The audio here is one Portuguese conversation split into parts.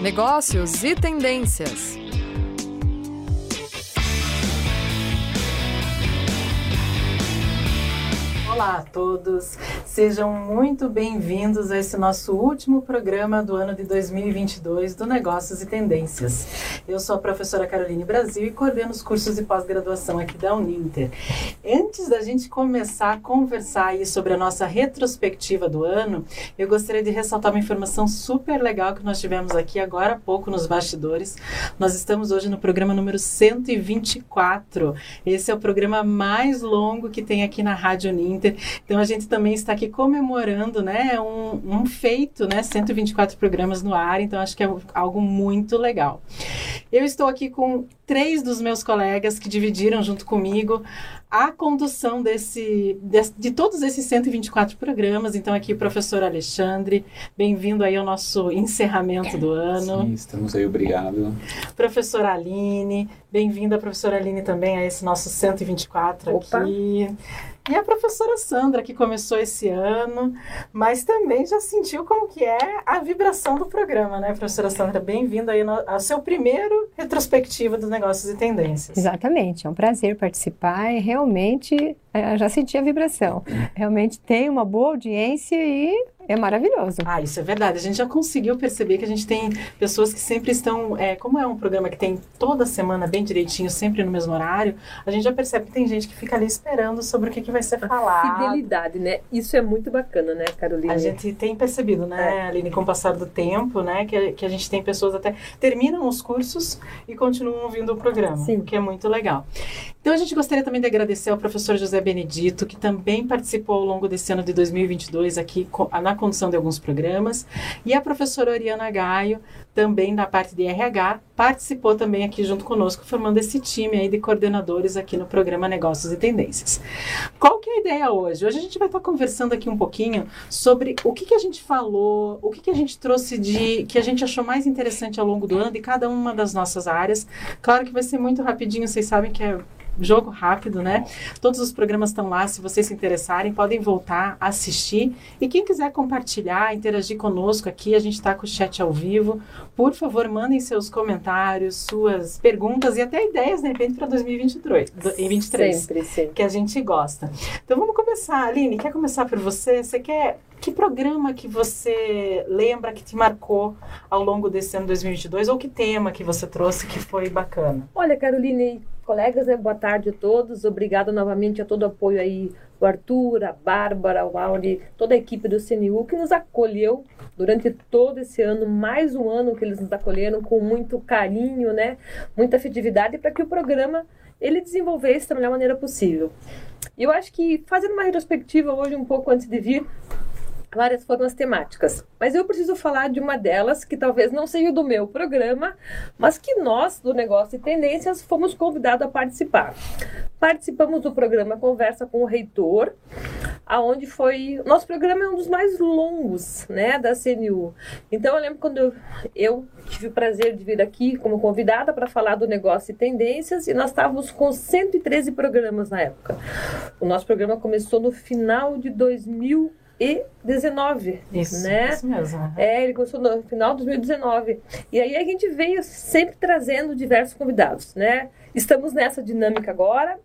negócios e tendências. Olá a todos, sejam muito bem-vindos a esse nosso último programa do ano de 2022 do Negócios e Tendências. Eu sou a professora Caroline Brasil e coordeno os cursos de pós-graduação aqui da Uninter. Antes da gente começar a conversar aí sobre a nossa retrospectiva do ano, eu gostaria de ressaltar uma informação super legal que nós tivemos aqui agora há pouco nos bastidores. Nós estamos hoje no programa número 124. Esse é o programa mais longo que tem aqui na Rádio Uninter então a gente também está aqui comemorando, né, um, um feito, né, 124 programas no ar, então acho que é algo muito legal. Eu estou aqui com três dos meus colegas que dividiram junto comigo a condução desse, de, de todos esses 124 programas. Então, aqui, professor Alexandre, bem-vindo aí ao nosso encerramento do ano. Sim, estamos aí, obrigado. Professora Aline, bem-vinda, professora Aline, também a esse nosso 124 Opa. aqui. E a professora Sandra, que começou esse ano, mas também já sentiu como que é a vibração do programa, né, professora Sandra? Bem-vinda aí ao seu primeiro retrospectiva dos negócios e tendências. Exatamente, é um prazer participar e realmente eu já senti a vibração. Realmente tem uma boa audiência e é maravilhoso. Ah, isso é verdade. A gente já conseguiu perceber que a gente tem pessoas que sempre estão. É, como é um programa que tem toda semana bem direitinho, sempre no mesmo horário, a gente já percebe que tem gente que fica ali esperando sobre o que, que vai ser falado. Fidelidade, né? Isso é muito bacana, né, Carolina? A gente tem percebido, né, é. Aline, com o passar do tempo, né, que, que a gente tem pessoas até terminam os cursos e continuam ouvindo o programa, Sim. o que é muito legal. Então a gente gostaria também de agradecer ao professor José Benedito, que também participou ao longo desse ano de 2022 aqui na condução de alguns programas, e a professora Oriana Gaio, também da parte de RH, participou também aqui junto conosco, formando esse time aí de coordenadores aqui no programa Negócios e Tendências. Qual que é a ideia hoje? Hoje a gente vai estar conversando aqui um pouquinho sobre o que, que a gente falou, o que, que a gente trouxe de que a gente achou mais interessante ao longo do ano de cada uma das nossas áreas. Claro que vai ser muito rapidinho, vocês sabem que é jogo rápido, né? Todos os programas estão lá, se vocês se interessarem, podem voltar, assistir. E quem quiser compartilhar, interagir conosco aqui, a gente está com o chat ao vivo. Por favor, mandem seus comentários, suas perguntas e até ideias, de repente, para 2023, em 23, Sempre, sim. que a gente gosta. Então vamos começar. Aline, quer começar por você? Você quer que programa que você lembra que te marcou ao longo desse ano 2022 ou que tema que você trouxe que foi bacana? Olha, Caroline, colegas, né, boa tarde a todos. Obrigada novamente a todo o apoio aí, o Arthur, a Bárbara, o Auri, toda a equipe do CNU que nos acolheu durante todo esse ano, mais um ano que eles nos acolheram com muito carinho, né, muita afetividade para que o programa ele desenvolvesse da melhor maneira possível. E eu acho que fazendo uma retrospectiva hoje um pouco antes de vir, várias formas temáticas. Mas eu preciso falar de uma delas que talvez não seja do meu programa, mas que nós, do Negócio e Tendências, fomos convidados a participar. Participamos do programa Conversa com o Reitor, aonde foi... Nosso programa é um dos mais longos, né, da CNU. Então, eu lembro quando eu, eu tive o prazer de vir aqui como convidada para falar do Negócio e Tendências, e nós estávamos com 113 programas na época. O nosso programa começou no final de 2000 2019. Isso, né? isso mesmo. É, ele começou no final de 2019. E aí a gente veio sempre trazendo diversos convidados, né? Estamos nessa dinâmica agora,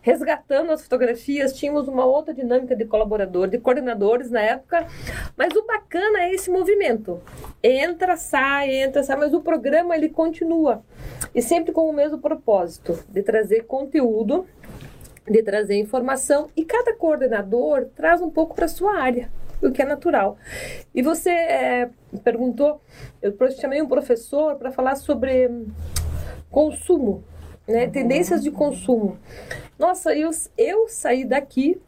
resgatando as fotografias, tínhamos uma outra dinâmica de colaborador, de coordenadores na época, mas o bacana é esse movimento. Entra, sai, entra, sai, mas o programa ele continua. E sempre com o mesmo propósito, de trazer conteúdo de trazer informação e cada coordenador traz um pouco para sua área, o que é natural. E você é, perguntou, eu chamei um professor para falar sobre consumo, né, tendências de consumo. Nossa, eu, eu saí daqui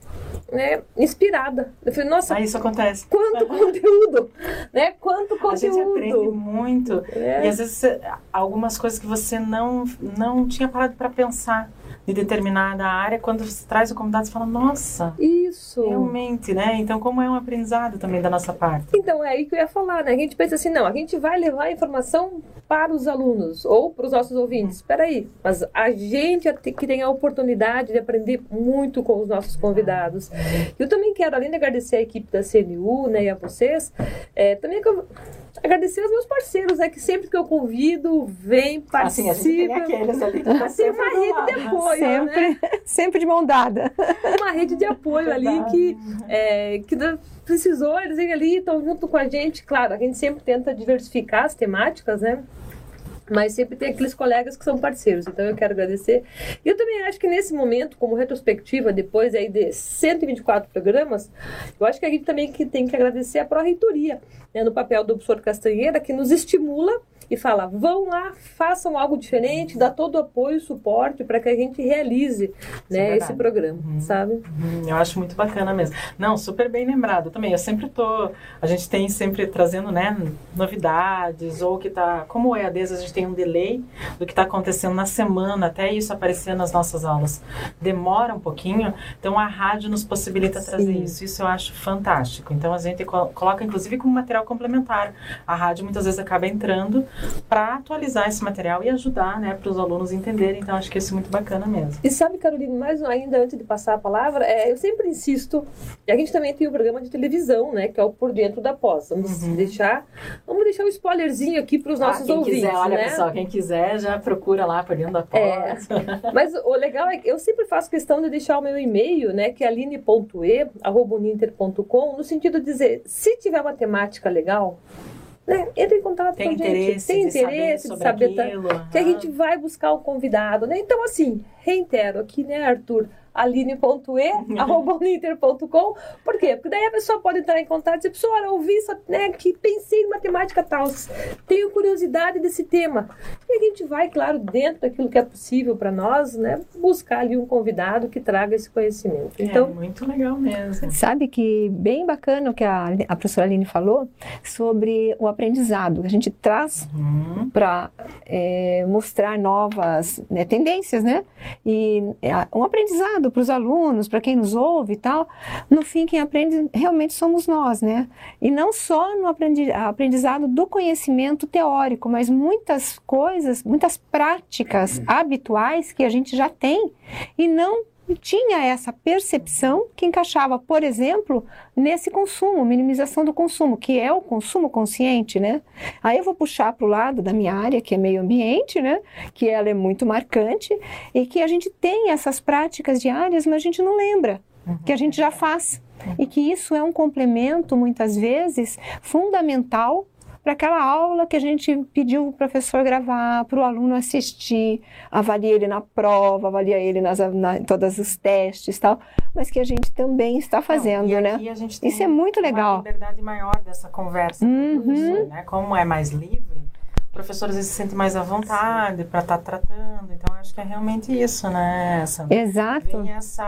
né, inspirada. Eu falei, nossa, ah, isso acontece. Quanto conteúdo, né? Quanto conteúdo. A gente aprende muito. É. E às vezes algumas coisas que você não não tinha parado para pensar de determinada área, quando você traz o convidado, você fala, nossa, isso. Realmente, né? Então, como é um aprendizado também da nossa parte. Então, é aí que eu ia falar, né? A gente pensa assim, não, a gente vai levar a informação para os alunos ou para os nossos ouvintes. Espera aí, mas a gente que tem a oportunidade de aprender muito com os nossos convidados. Eu também quero, além de agradecer a equipe da CNU, né, e a vocês, é, também agradecer os meus parceiros, né? Que sempre que eu convido, vem, participa. Assim, a gente tem aqueles ali que tá tem uma rede de apoio, sempre, né? Sempre de mão dada. Uma rede de apoio ali que, é, que precisou, eles ali estão junto com a gente. Claro, a gente sempre tenta diversificar as temáticas, né? Mas sempre tem aqueles colegas que são parceiros, então eu quero agradecer. E eu também acho que nesse momento, como retrospectiva, depois aí de 124 programas, eu acho que a gente também tem que agradecer a Pró-Reitoria, né, no papel do professor Castanheira, que nos estimula e fala: vão lá, façam algo diferente, dá todo o apoio e suporte para que a gente realize né, é esse programa, uhum. sabe? Uhum. Eu acho muito bacana mesmo. Não, super bem lembrado também. Eu sempre tô, a gente tem sempre trazendo, né, novidades ou que tá, como é, às vezes a gente tem um delay do que está acontecendo na semana até isso aparecer nas nossas aulas. Demora um pouquinho, então a rádio nos possibilita Sim. trazer isso. Isso eu acho fantástico. Então a gente coloca inclusive como material complementar. A rádio muitas vezes acaba entrando para atualizar esse material e ajudar né, para os alunos entenderem. Então, acho que isso é muito bacana mesmo. E sabe, Carolina, mais ainda antes de passar a palavra, é, eu sempre insisto, e a gente também tem o um programa de televisão, né, que é o Por Dentro da Pós. Vamos uhum. deixar vamos deixar um spoilerzinho aqui para os ah, nossos quem ouvintes. Quiser, olha, né? Pessoal, quem quiser já procura lá Por Dentro da Pós. É. Mas o legal é que eu sempre faço questão de deixar o meu e-mail, né, que é aline.e.uninter.com, no sentido de dizer, se tiver uma temática legal, né? Entra em contato tem com a gente. Tem interesse de saber, de saber tá, que a gente vai buscar o convidado, né? Então, assim, reitero aqui, né, Arthur? aline.e.com. Por quê? Porque daí a pessoa pode entrar em contato e dizer, pessoal, eu ouvi isso, né, que pensei em matemática tal, tenho curiosidade desse tema. E a gente vai, claro, dentro daquilo que é possível para nós, né, buscar ali um convidado que traga esse conhecimento. É, então, é, muito legal mesmo. Sabe que bem bacana o que a, a professora Aline falou sobre o aprendizado. A gente traz uhum. para é, mostrar novas né, tendências, né? E é, um aprendizado para os alunos, para quem nos ouve e tal, no fim quem aprende realmente somos nós, né? E não só no aprendizado do conhecimento teórico, mas muitas coisas, muitas práticas habituais que a gente já tem e não tinha essa percepção que encaixava, por exemplo, nesse consumo, minimização do consumo, que é o consumo consciente, né? Aí eu vou puxar para o lado da minha área, que é meio ambiente, né? Que ela é muito marcante e que a gente tem essas práticas diárias, mas a gente não lembra uhum. que a gente já faz. E que isso é um complemento, muitas vezes, fundamental para aquela aula que a gente pediu o professor gravar, para o aluno assistir, avaliar ele na prova, avaliar ele nas, na, em todos os testes tal, mas que a gente também está fazendo, Não, né? Isso é muito legal. Uma liberdade maior dessa conversa uhum. professor, né? Como é mais livre, o professor às vezes se sente mais à vontade para estar tá tratando. Então, acho que é realmente isso, né, Sandra? Exato. Vem essa,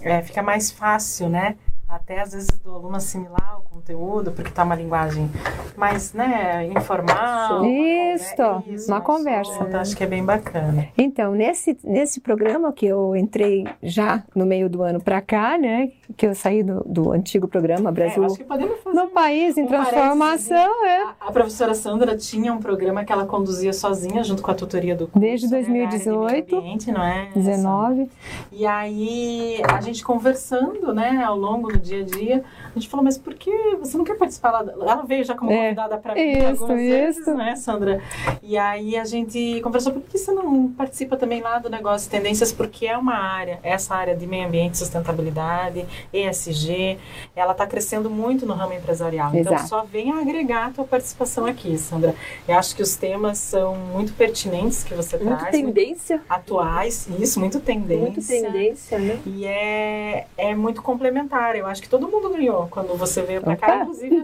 é, fica mais fácil, né? Até às vezes do aluno assimilar o conteúdo, porque está uma linguagem mais né, informal. Isso, uma, isso, uma conversa. Então, acho que é bem bacana. Então, nesse, nesse programa que eu entrei já no meio do ano para cá, né? Que eu saí do, do antigo programa Brasil é, no País em um Transformação. É. A, a, professora Sandra tinha um programa que ela conduzia sozinha, junto com a tutoria do curso. Desde 2018. Né, ambiente, não é? 19. E aí, a gente conversando, né, ao longo do dia a dia, a gente falou, mas por que você não quer participar lá? Ela veio já como é, convidada para mim isso, algumas isso. vezes, né, Sandra? E aí a gente conversou, por que você não participa também lá do negócio de tendências? Porque é uma área, essa área de meio ambiente, sustentabilidade, ESG, ela está crescendo muito no ramo empresarial. Então, Exato. Então só vem agregar a tua participação aqui, Sandra. Eu acho que os temas são muito pertinentes que você muito traz. Tendência. Muito atuais, isso, muito tendência. Muito tendência, né? E é, é muito complementar. Eu acho que todo mundo ganhou quando você veio para cá, inclusive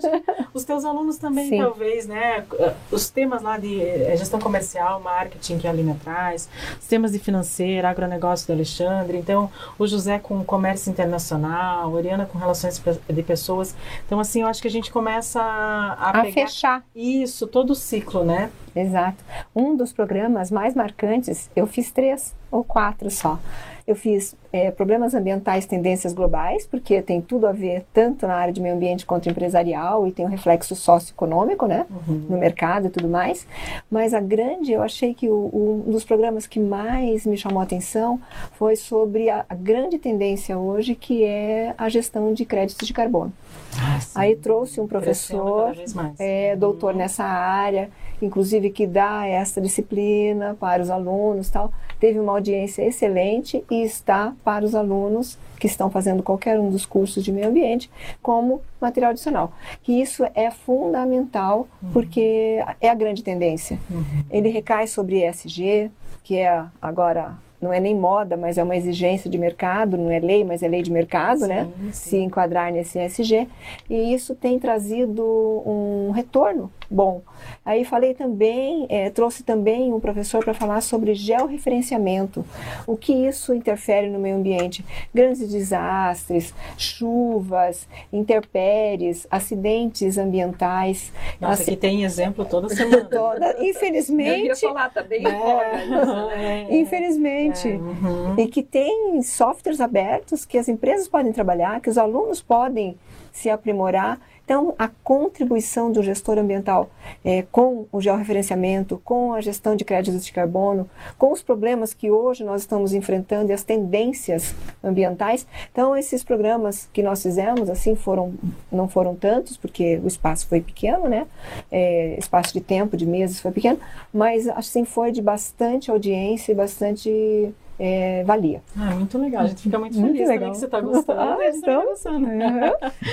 os teus alunos também, Sim. talvez, né? Os temas lá de eh, gestão comercial, marketing que a Aline traz, os temas de financeira, agronegócio do Alexandre, então o José com comércio internacional, a Oriana com relações de pessoas. Então, assim, eu acho que a gente começa a, a fechar isso, todo o ciclo, né? Exato. Um dos programas mais marcantes, eu fiz três ou quatro só Eu fiz é, problemas ambientais, tendências globais, porque tem tudo a ver tanto na área de meio ambiente quanto empresarial e tem um reflexo socioeconômico, né, uhum. no mercado e tudo mais. Mas a grande, eu achei que o, um dos programas que mais me chamou a atenção foi sobre a, a grande tendência hoje, que é a gestão de créditos de carbono. Ah, Aí trouxe um professor, é, doutor uhum. nessa área, inclusive que dá essa disciplina para os alunos, tal. Teve uma audiência excelente e está para os alunos que estão fazendo qualquer um dos cursos de meio ambiente como material adicional. Que isso é fundamental uhum. porque é a grande tendência. Uhum. Ele recai sobre ESG, que é agora não é nem moda, mas é uma exigência de mercado, não é lei, mas é lei de mercado, sim, né? Sim. Se enquadrar nesse ESG. E isso tem trazido um retorno bom. Aí falei também, é, trouxe também um professor para falar sobre georreferenciamento, o que isso interfere no meio ambiente. Grandes desastres, chuvas, intempéries, acidentes ambientais. Nossa, Aci... que tem exemplo toda semana. toda, infelizmente. Eu falar também. Tá é, é, infelizmente. É, uhum. E que tem softwares abertos que as empresas podem trabalhar, que os alunos podem se aprimorar então, a contribuição do gestor ambiental é, com o georreferenciamento, com a gestão de créditos de carbono, com os problemas que hoje nós estamos enfrentando e as tendências ambientais. Então, esses programas que nós fizemos, assim, foram não foram tantos, porque o espaço foi pequeno, né? É, espaço de tempo, de meses foi pequeno, mas assim foi de bastante audiência e bastante é, valia. Ah, muito legal. A gente fica muito, muito feliz legal. que você está gostando. Ah, gente tá então, tá gostando.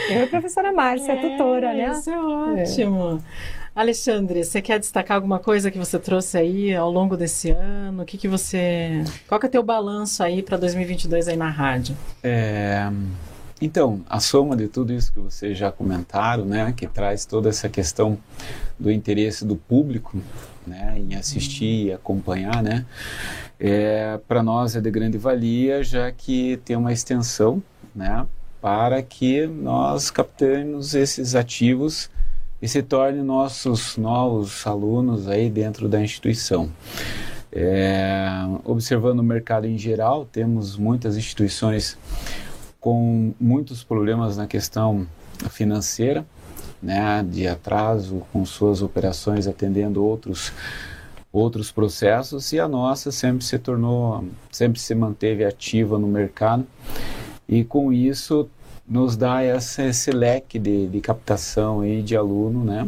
Eu e a professora Márcia, é, tutora, né? Isso é ótimo. É. Alexandre, você quer destacar alguma coisa que você trouxe aí ao longo desse ano? O que, que você... Qual que é o teu balanço aí para 2022 aí na rádio? É... Então, a soma de tudo isso que vocês já comentaram, né, que traz toda essa questão do interesse do público, né, em assistir e acompanhar, né, é, para nós é de grande valia, já que tem uma extensão, né, para que nós captemos esses ativos e se tornem nossos novos alunos aí dentro da instituição. É, observando o mercado em geral, temos muitas instituições com muitos problemas na questão financeira, né, de atraso com suas operações atendendo outros outros processos e a nossa sempre se tornou, sempre se manteve ativa no mercado e com isso nos dá essa, esse leque de, de captação aí de aluno, né,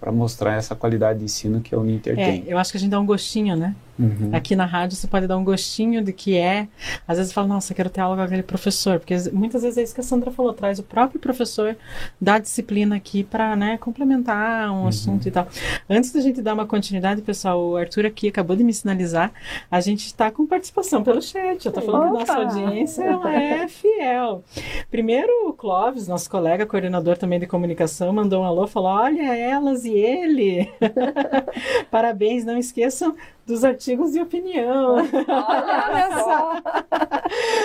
para mostrar essa qualidade de ensino que a Uninter é, tem. Eu acho que a gente dá um gostinho, né? Uhum. Aqui na rádio você pode dar um gostinho do que é. Às vezes fala, nossa, quero ter aula com aquele professor, porque muitas vezes é isso que a Sandra falou, traz o próprio professor da disciplina aqui para né, complementar um uhum. assunto e tal. Antes da gente dar uma continuidade, pessoal, o Arthur aqui acabou de me sinalizar, a gente está com participação pelo chat. Eu estou falando Opa! que nossa audiência é fiel. Primeiro, o Clóvis, nosso colega, coordenador também de comunicação, mandou um alô, falou: olha elas e ele. Parabéns, não esqueçam dos artigos de opinião. Olha só.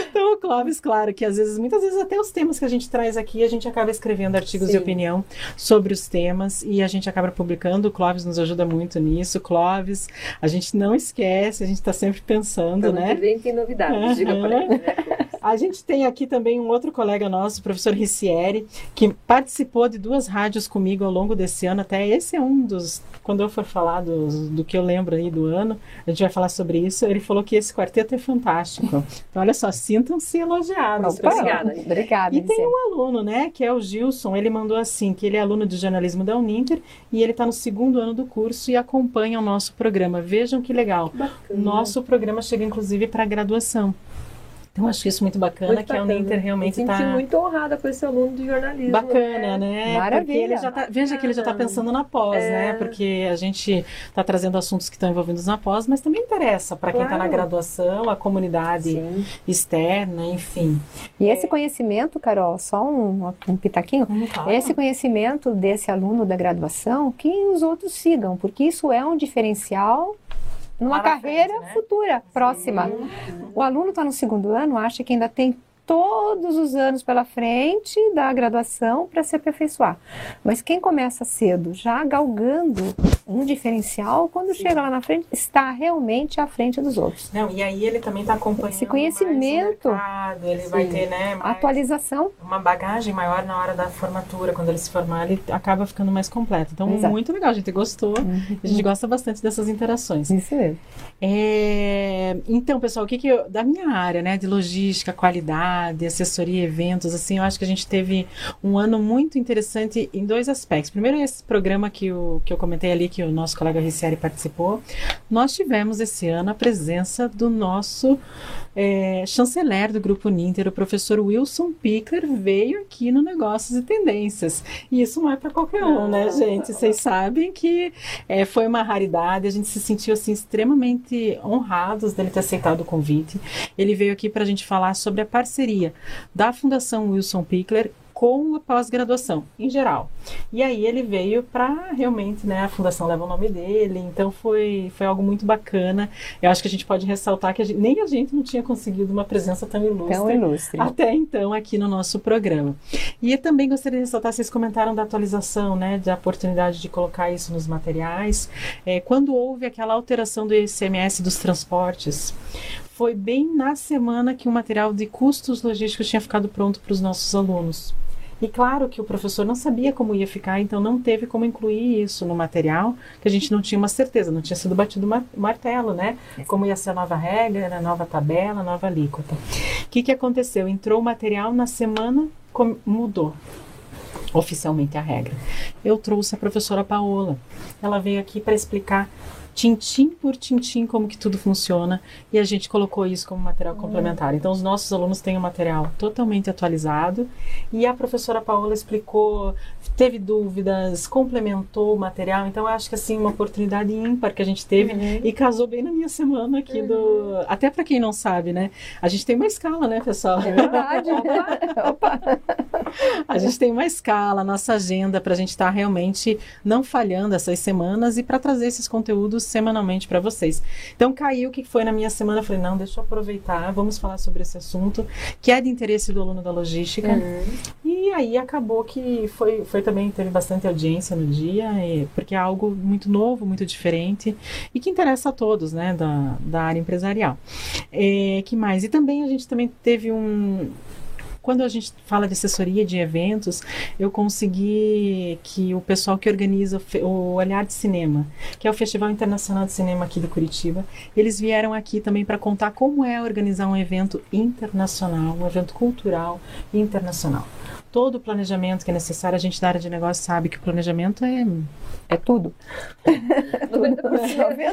então, o Clóvis, claro, que às vezes, muitas vezes até os temas que a gente traz aqui, a gente acaba escrevendo artigos Sim. de opinião sobre os temas e a gente acaba publicando. O Clóvis nos ajuda muito nisso. Clóvis, a gente não esquece, a gente está sempre pensando, né? Vem tem novidades, uhum. diga para ele, né? A gente tem aqui também um outro colega nosso, o professor Ricieri, que participou de duas rádios comigo ao longo desse ano. Até esse é um dos, quando eu for falar do, do que eu lembro aí do ano, a gente vai falar sobre isso. Ele falou que esse quarteto é fantástico. Então, olha só, sintam-se elogiados. Obrigada. Obrigada. E tem um aluno, né, que é o Gilson. Ele mandou assim, que ele é aluno de jornalismo da Uninter e ele está no segundo ano do curso e acompanha o nosso programa. Vejam que legal. Bacana. Nosso programa chega, inclusive, para graduação. Então, acho isso muito bacana, muito que bacana. a Uninter realmente está... Me senti muito honrada com esse aluno de jornalismo. Bacana, né? né? Maravilha. Porque ele já tá, veja que ele já está pensando na pós, é. né? Porque a gente está trazendo assuntos que estão envolvidos na pós, mas também interessa para quem está na graduação, a comunidade Sim. externa, enfim. E esse conhecimento, Carol, só um, um pitaquinho, hum, claro. esse conhecimento desse aluno da graduação, que os outros sigam, porque isso é um diferencial numa carreira frente, né? futura, próxima. O aluno está no segundo ano, acha que ainda tem todos os anos pela frente da graduação para se aperfeiçoar. Mas quem começa cedo, já galgando um diferencial quando Sim. chega lá na frente, está realmente à frente dos outros. Não, e aí ele também está acompanhando esse conhecimento, mercado, ele Sim. vai ter, né, atualização, uma bagagem maior na hora da formatura, quando ele se formar, ele acaba ficando mais completo. Então, Exato. muito legal, a gente gostou, uhum. a gente gosta bastante dessas interações. Isso mesmo. É, então, pessoal, o que que eu, da minha área, né, de logística, qualidade, assessoria, eventos, assim, eu acho que a gente teve um ano muito interessante em dois aspectos. Primeiro, esse programa que, o, que eu comentei ali, que o nosso colega Ricieri participou, nós tivemos esse ano a presença do nosso é, chanceler do Grupo Ninter, o professor Wilson Pickler, veio aqui no Negócios e Tendências. E isso não é para qualquer um, né, gente? Vocês sabem que é, foi uma raridade, a gente se sentiu assim extremamente honrados dele ter aceitado o convite. Ele veio aqui para a gente falar sobre a parceria da Fundação Wilson Pickler com a pós-graduação, em geral. E aí ele veio para realmente, né, a fundação leva o nome dele, então foi, foi algo muito bacana. Eu acho que a gente pode ressaltar que a gente, nem a gente não tinha conseguido uma presença tão ilustre, tão ilustre até então aqui no nosso programa. E eu também gostaria de ressaltar, vocês comentaram da atualização, né, da oportunidade de colocar isso nos materiais. É, quando houve aquela alteração do ICMS dos transportes, foi bem na semana que o material de custos logísticos tinha ficado pronto para os nossos alunos. E claro que o professor não sabia como ia ficar, então não teve como incluir isso no material, que a gente não tinha uma certeza, não tinha sido batido o martelo, né? Como ia ser a nova regra, a nova tabela, a nova alíquota. O que, que aconteceu? Entrou o material na semana, mudou oficialmente a regra. Eu trouxe a professora Paola. Ela veio aqui para explicar tintim por tintim como que tudo funciona e a gente colocou isso como material uhum. complementar. Então os nossos alunos têm o um material totalmente atualizado e a professora Paola explicou, teve dúvidas, complementou o material. Então eu acho que assim uma oportunidade ímpar que a gente teve uhum. e casou bem na minha semana aqui uhum. do, até para quem não sabe, né? A gente tem uma escala, né, pessoal? É verdade. Opa. A gente tem uma escala, nossa agenda para a gente estar tá realmente não falhando essas semanas e para trazer esses conteúdos semanalmente para vocês. Então caiu o que foi na minha semana, eu falei, não, deixa eu aproveitar, vamos falar sobre esse assunto, que é de interesse do aluno da logística. Uhum. E aí acabou que foi, foi também, teve bastante audiência no dia, e, porque é algo muito novo, muito diferente e que interessa a todos, né, da, da área empresarial. É, que mais? E também a gente também teve um quando a gente fala de assessoria de eventos, eu consegui que o pessoal que organiza o Olhar de Cinema, que é o Festival Internacional de Cinema aqui de Curitiba, eles vieram aqui também para contar como é organizar um evento internacional, um evento cultural internacional todo o planejamento que é necessário, a gente da área de negócio sabe que o planejamento é, é tudo. 90%.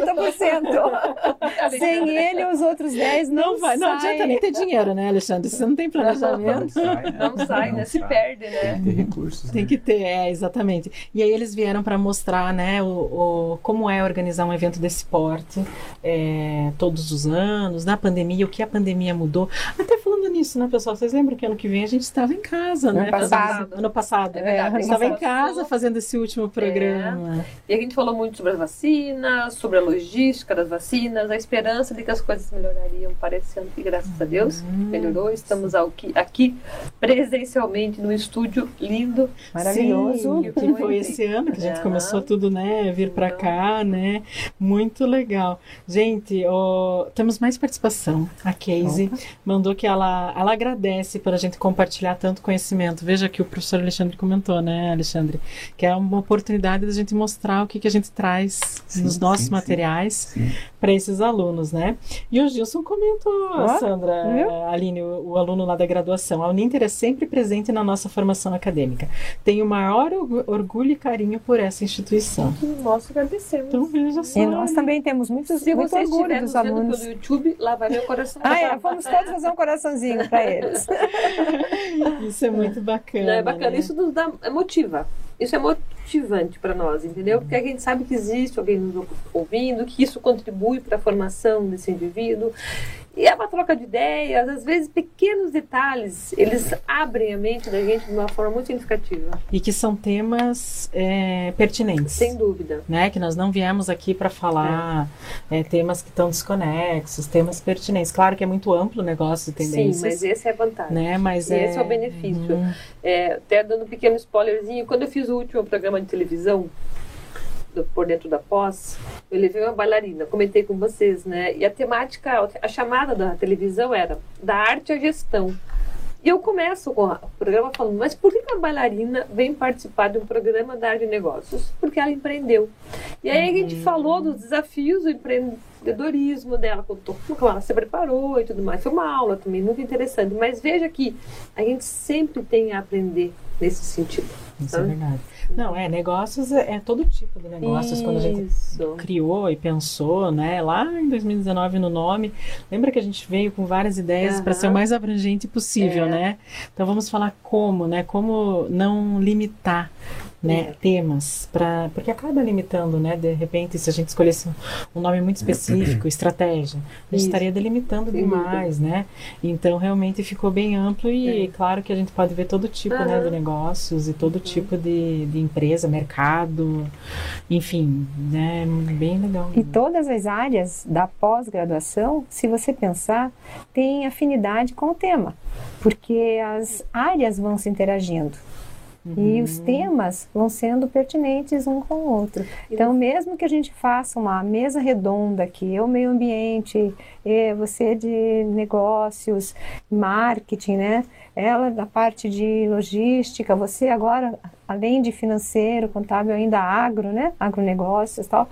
90%. Sem ele, os outros 10 não, não vai. Não adianta nem ter dinheiro, né, Alexandre? Se não tem planejamento. Não sai, né? Não sai, né? Se perde, né? Tem que ter recursos. Tem né? que ter, é, exatamente. E aí eles vieram para mostrar, né, o, o, como é organizar um evento desse porte é, todos os anos, na pandemia, o que a pandemia mudou. Até falando nisso, né, pessoal? Vocês lembram que ano que vem a gente estava em casa, né? Ano passado. Ano passado. É verdade. É, estava em casa fazendo esse último programa. É. E a gente falou muito sobre as vacinas, sobre a logística das vacinas, a esperança de que as coisas melhorariam parecendo que, graças a Deus, hum. melhorou. Estamos aqui, aqui presencialmente no estúdio lindo, maravilhoso. Sim, que foi esse ano que a gente é. começou tudo, né, vir para cá, né? Muito legal. Gente, ó, temos mais participação. A Casey Opa. mandou que ela, ela agradece por a gente compartilhar tanto conhecimento. Veja que o professor Alexandre comentou, né, Alexandre? Que é uma oportunidade da gente mostrar o que, que a gente traz sim, nos nossos sim, materiais para esses alunos, né? E o Gilson comentou, oh, Sandra, viu? Aline, o, o, aluno lá da graduação. A Uninter é sempre presente na nossa formação acadêmica. Tenho o maior orgulho e carinho por essa instituição. Nós agradecemos. Então, veja só. E nós também temos muitos, Se muito orgulho dos alunos. pelo YouTube, lá vai meu coração. Ah, é, vamos todos fazer um coraçãozinho para eles. Isso é muito bacana. É bacana. Né? Isso nos dá, é motiva. Isso é motivante para nós, entendeu? Porque a gente sabe que existe alguém nos ouvindo, que isso contribui para a formação desse indivíduo. E é uma troca de ideias, às vezes pequenos detalhes, eles abrem a mente da gente de uma forma muito significativa. E que são temas é, pertinentes. Sem dúvida. Né? Que nós não viemos aqui para falar é. É, temas que estão desconexos, temas pertinentes. Claro que é muito amplo o negócio de tendências. Sim, mas esse é a vantagem. Né? Mas e é... esse é o benefício. Hum. até dando um pequeno spoilerzinho, quando eu fiz o último programa de televisão, por dentro da pós, eu levei uma bailarina, comentei com vocês, né? E a temática, a chamada da televisão era da arte à gestão. E eu começo com o programa falando, mas por que a bailarina vem participar de um programa da área de negócios? Porque ela empreendeu. E aí a gente uhum. falou dos desafios do empreendedorismo dela, como ela se preparou e tudo mais. Foi uma aula também muito interessante. Mas veja que a gente sempre tem a aprender nesse sentido. Isso é verdade. Não, é, negócios é, é todo tipo de negócios. Isso. Quando a gente criou e pensou, né, lá em 2019 no nome, lembra que a gente veio com várias ideias uhum. para ser o mais abrangente possível, é. né? Então vamos falar como, né? Como não limitar né, é. temas, para porque acaba limitando, né? De repente, se a gente escolhesse um nome muito específico, estratégia, a gente Isso. estaria delimitando Sim. demais, né? Então, realmente ficou bem amplo e é. claro que a gente pode ver todo tipo, uhum. né, de negócios e todo uhum. tipo de, de empresa, mercado, enfim, né? Bem legal. E todas as áreas da pós-graduação, se você pensar, tem afinidade com o tema, porque as áreas vão se interagindo. Uhum. E os temas vão sendo pertinentes um com o outro. Então, mesmo que a gente faça uma mesa redonda aqui, eu meio ambiente, você de negócios, marketing, né? Ela da parte de logística, você agora, além de financeiro, contábil, ainda agro, né? Agronegócios e tal.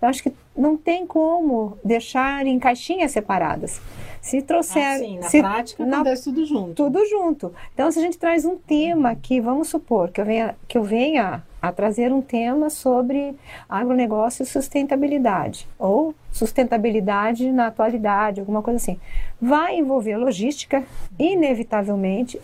Eu acho que não tem como deixar em caixinhas separadas. Se trouxer. Ah, sim, na se, prática na, acontece tudo junto. Tudo junto. Então, se a gente traz um tema que, vamos supor, que eu venha, que eu venha a trazer um tema sobre agronegócio e sustentabilidade, ou sustentabilidade na atualidade, alguma coisa assim. Vai envolver logística, inevitavelmente,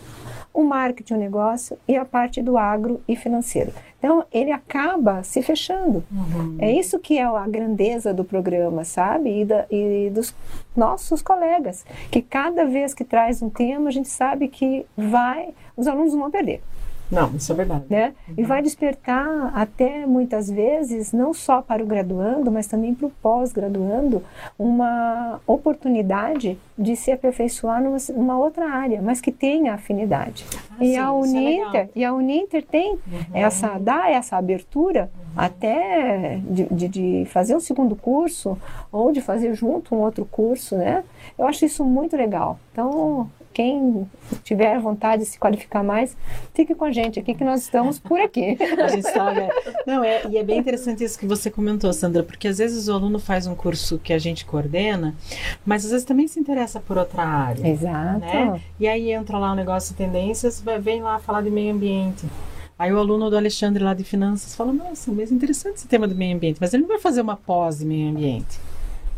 o marketing, o negócio e a parte do agro e financeiro. Então, ele acaba se fechando. Uhum. É isso que é a grandeza do programa, sabe? E, da, e, dos nossos colegas, que cada vez que traz um tema, a gente sabe que vai, os alunos vão perder. Não, isso é verdade. Né? Uhum. E vai despertar até muitas vezes, não só para o graduando, mas também para o pós-graduando, uma oportunidade de se aperfeiçoar numa, numa, outra área, mas que tenha afinidade. Ah, e, sim, a é Uninter, é e a Uninter tem uhum. essa, dá essa abertura uhum. até de, de, de, fazer um segundo curso ou de fazer junto um outro curso, né? Eu acho isso muito legal. Então, quem tiver vontade de se qualificar mais, fique com a gente aqui que nós estamos por aqui. a gente está, né? Não, é, e é bem interessante isso que você comentou, Sandra, porque às vezes o aluno faz um curso que a gente coordena, mas às vezes também se interessa por outra área. Exato. Né? E aí entra lá o negócio de tendências, vem lá falar de meio ambiente. Aí o aluno do Alexandre lá de finanças fala, nossa, mas interessante esse tema do meio ambiente, mas ele não vai fazer uma pós de meio ambiente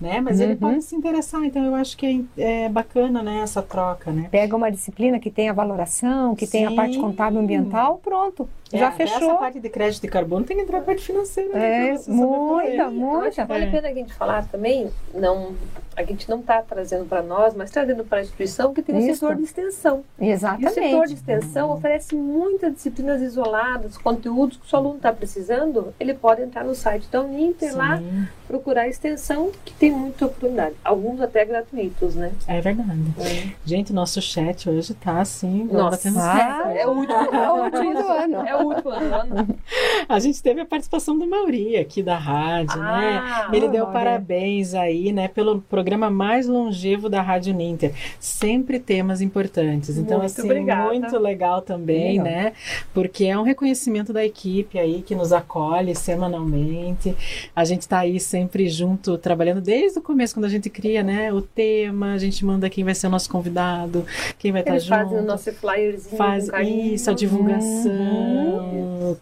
né? Mas uhum. ele pode se interessar, então eu acho que é, é, bacana, né, essa troca, né? Pega uma disciplina que tem a valoração, que Sim. tem a parte contábil ambiental, pronto, é, já fechou. Essa parte de crédito de carbono tem que entrar a parte financeira. Né, é, muita, muita. Vale a pena a gente falar também, não, a gente não está trazendo para nós, mas trazendo para a instituição que tem o setor de extensão. Exatamente. E o setor de extensão oferece muitas disciplinas isoladas, conteúdos que o aluno está precisando, ele pode entrar no site da Uninter Sim. lá, procurar a extensão, que tem muita oportunidade. Alguns até gratuitos, né? É verdade. É. Gente, nosso chat hoje está assim. Nossa, ah, é o último, é o último do ano. É o último ano. A gente teve a participação do Mauri aqui da rádio, né? ah, né? Ele deu parabéns aí, né, pelo programa mais longevo da Rádio Ninter. Sempre temas importantes. Então, muito assim, obrigada. muito legal também, legal. né? Porque é um reconhecimento da equipe aí que nos acolhe semanalmente. A gente está aí sempre junto, trabalhando desde o começo, quando a gente cria, né, o tema, a gente manda quem vai ser o nosso convidado, quem vai Eles estar junto. fazem o nosso flyerzinho Faz isso, a divulgação, uhum.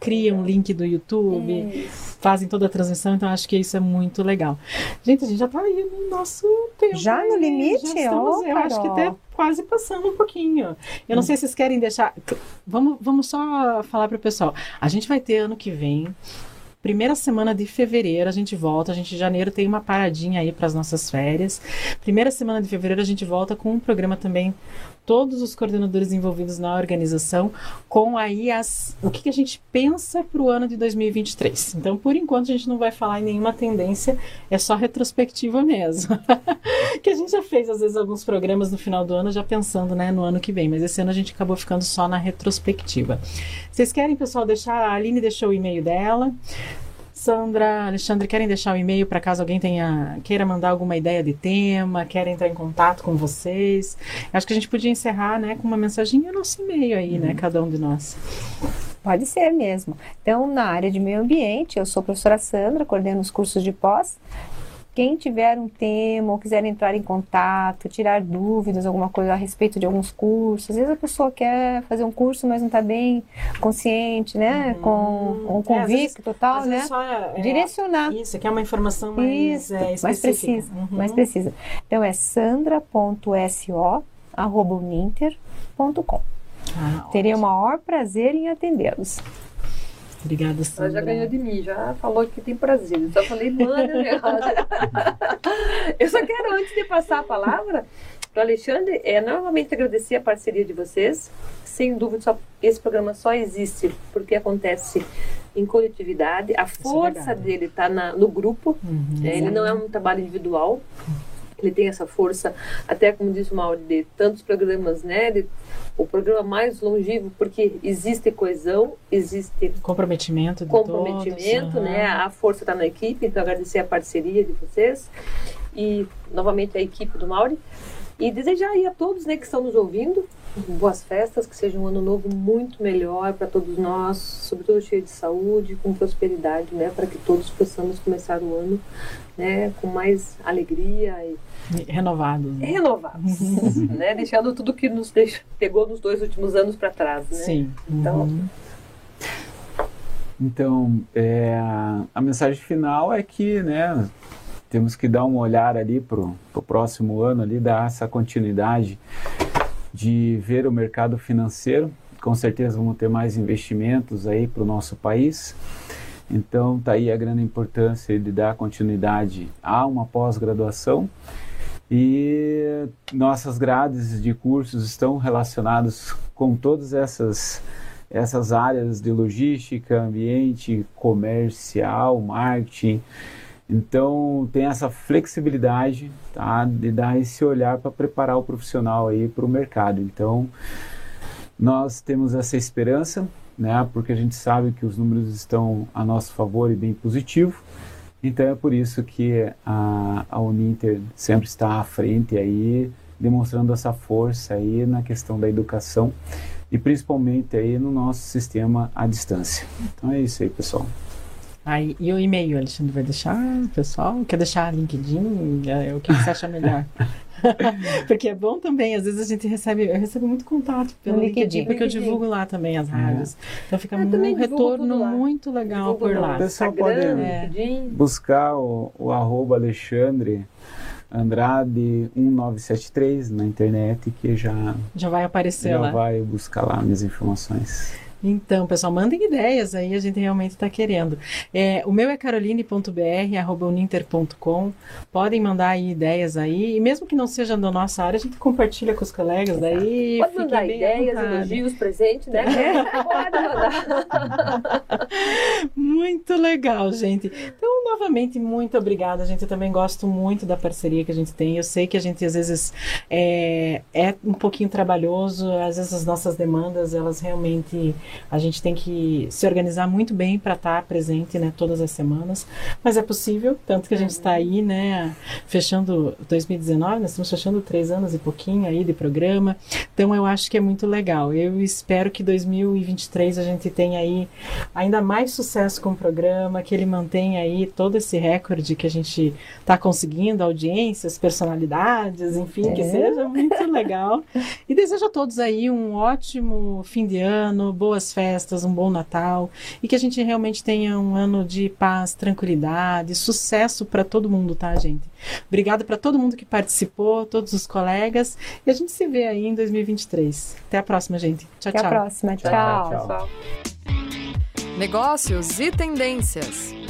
Cria um link do YouTube. Isso. Fazem toda a transmissão, então acho que isso é muito legal. Gente, a gente já está aí no nosso tempo. Já no limite? Já estamos, oh, eu acho que até quase passando um pouquinho. Eu não hum. sei se vocês querem deixar. Vamos, vamos só falar para o pessoal. A gente vai ter ano que vem Primeira semana de fevereiro a gente volta. A gente em janeiro tem uma paradinha aí para as nossas férias. Primeira semana de fevereiro a gente volta com um programa também todos os coordenadores envolvidos na organização com aí as, o que, que a gente pensa para o ano de 2023. Então, por enquanto, a gente não vai falar em nenhuma tendência, é só retrospectiva mesmo. que a gente já fez, às vezes, alguns programas no final do ano, já pensando né, no ano que vem, mas esse ano a gente acabou ficando só na retrospectiva. Vocês querem, pessoal, deixar? A Aline deixou o e-mail dela. Sandra, Alexandre, querem deixar o um e-mail para caso alguém tenha queira mandar alguma ideia de tema, quer entrar em contato com vocês? Acho que a gente podia encerrar, né, com uma mensagem no nosso e-mail aí, né, uhum. né, cada um de nós. Pode ser mesmo. Então, na área de meio ambiente, eu sou a professora Sandra, coordeno os cursos de pós. Quem tiver um tema ou quiser entrar em contato, tirar dúvidas, alguma coisa a respeito de alguns cursos, às vezes a pessoa quer fazer um curso, mas não está bem consciente, né? Uhum. Com um convicto é, total, né? Só, é, Direcionar. Isso, que é uma informação mais, isso, é, mais precisa. Uhum. Mais precisa. Então é sandra.so@uninter.com. Ah, Teria o maior prazer em atendê-los. Obrigada, Sandra. Ela já ganhou de mim, já falou que tem prazer. Eu só falei, manda eu só quero, antes de passar a palavra para o Alexandre, é novamente agradecer a parceria de vocês. Sem dúvida, só, esse programa só existe porque acontece em coletividade. A é força é dele está no grupo. Uhum, é, ele não é um trabalho individual. Ele tem essa força, até como disse o Mauro, de tantos programas, né? De, o programa mais longevo, porque existe coesão, existe comprometimento, comprometimento, todos, né? A força está na equipe, então agradecer a parceria de vocês e novamente a equipe do Mauri e desejar aí a todos, né, que estão nos ouvindo, boas festas, que seja um ano novo muito melhor para todos nós, sobretudo cheio de saúde, com prosperidade, né, para que todos possamos começar o ano, né, com mais alegria e renovados. Né? Renovados, né, deixando tudo que nos deixou, pegou nos dois últimos anos para trás, né? Sim. Então, uhum. Então, é, a mensagem final é que, né, temos que dar um olhar ali para o próximo ano ali, dar essa continuidade de ver o mercado financeiro. Com certeza vamos ter mais investimentos aí para o nosso país. Então tá aí a grande importância de dar continuidade a uma pós-graduação e nossas grades de cursos estão relacionados com todas essas essas áreas de logística, ambiente, comercial, marketing. Então tem essa flexibilidade tá, de dar esse olhar para preparar o profissional aí para o mercado. Então nós temos essa esperança, né, porque a gente sabe que os números estão a nosso favor e bem positivo. Então é por isso que a, a Uninter sempre está à frente aí, demonstrando essa força aí na questão da educação e principalmente aí no nosso sistema à distância. Então é isso aí, pessoal. Aí, e o e-mail, Alexandre vai deixar, pessoal? Quer deixar LinkedIn? É, o que você acha melhor? porque é bom também, às vezes a gente recebe, eu recebo muito contato pelo LinkedIn, LinkedIn porque LinkedIn. eu divulgo lá também as é. rádios. Então fica um retorno muito legal por lá. O pessoal pode é. buscar o, o arroba Alexandre Andrade 1973 na internet que já já vai aparecer já lá. vai buscar lá minhas informações. Então, pessoal, mandem ideias aí, a gente realmente está querendo. É, o meu é caroline.br.uninter.com. Podem mandar aí ideias aí. E mesmo que não seja da nossa área, a gente compartilha com os colegas daí. Pode mandar ideias, elogios, presentes, né? É. Pode mandar. muito legal, gente. Então, novamente, muito obrigada. A gente também gosto muito da parceria que a gente tem. Eu sei que a gente, às vezes, é, é um pouquinho trabalhoso. Às vezes, as nossas demandas, elas realmente a gente tem que se organizar muito bem para estar tá presente, né, todas as semanas. Mas é possível, tanto que a gente está aí, né, fechando 2019, nós estamos fechando três anos e pouquinho aí de programa. Então eu acho que é muito legal. Eu espero que 2023 a gente tenha aí ainda mais sucesso com o programa, que ele mantenha aí todo esse recorde que a gente está conseguindo, audiências, personalidades, enfim, é. que seja muito legal. E desejo a todos aí um ótimo fim de ano, boas boas festas, um bom Natal e que a gente realmente tenha um ano de paz, tranquilidade, sucesso para todo mundo, tá, gente? Obrigada para todo mundo que participou, todos os colegas e a gente se vê aí em 2023. Até a próxima, gente. Tchau, Até tchau. Até a próxima. tchau. tchau. tchau. Negócios e tendências.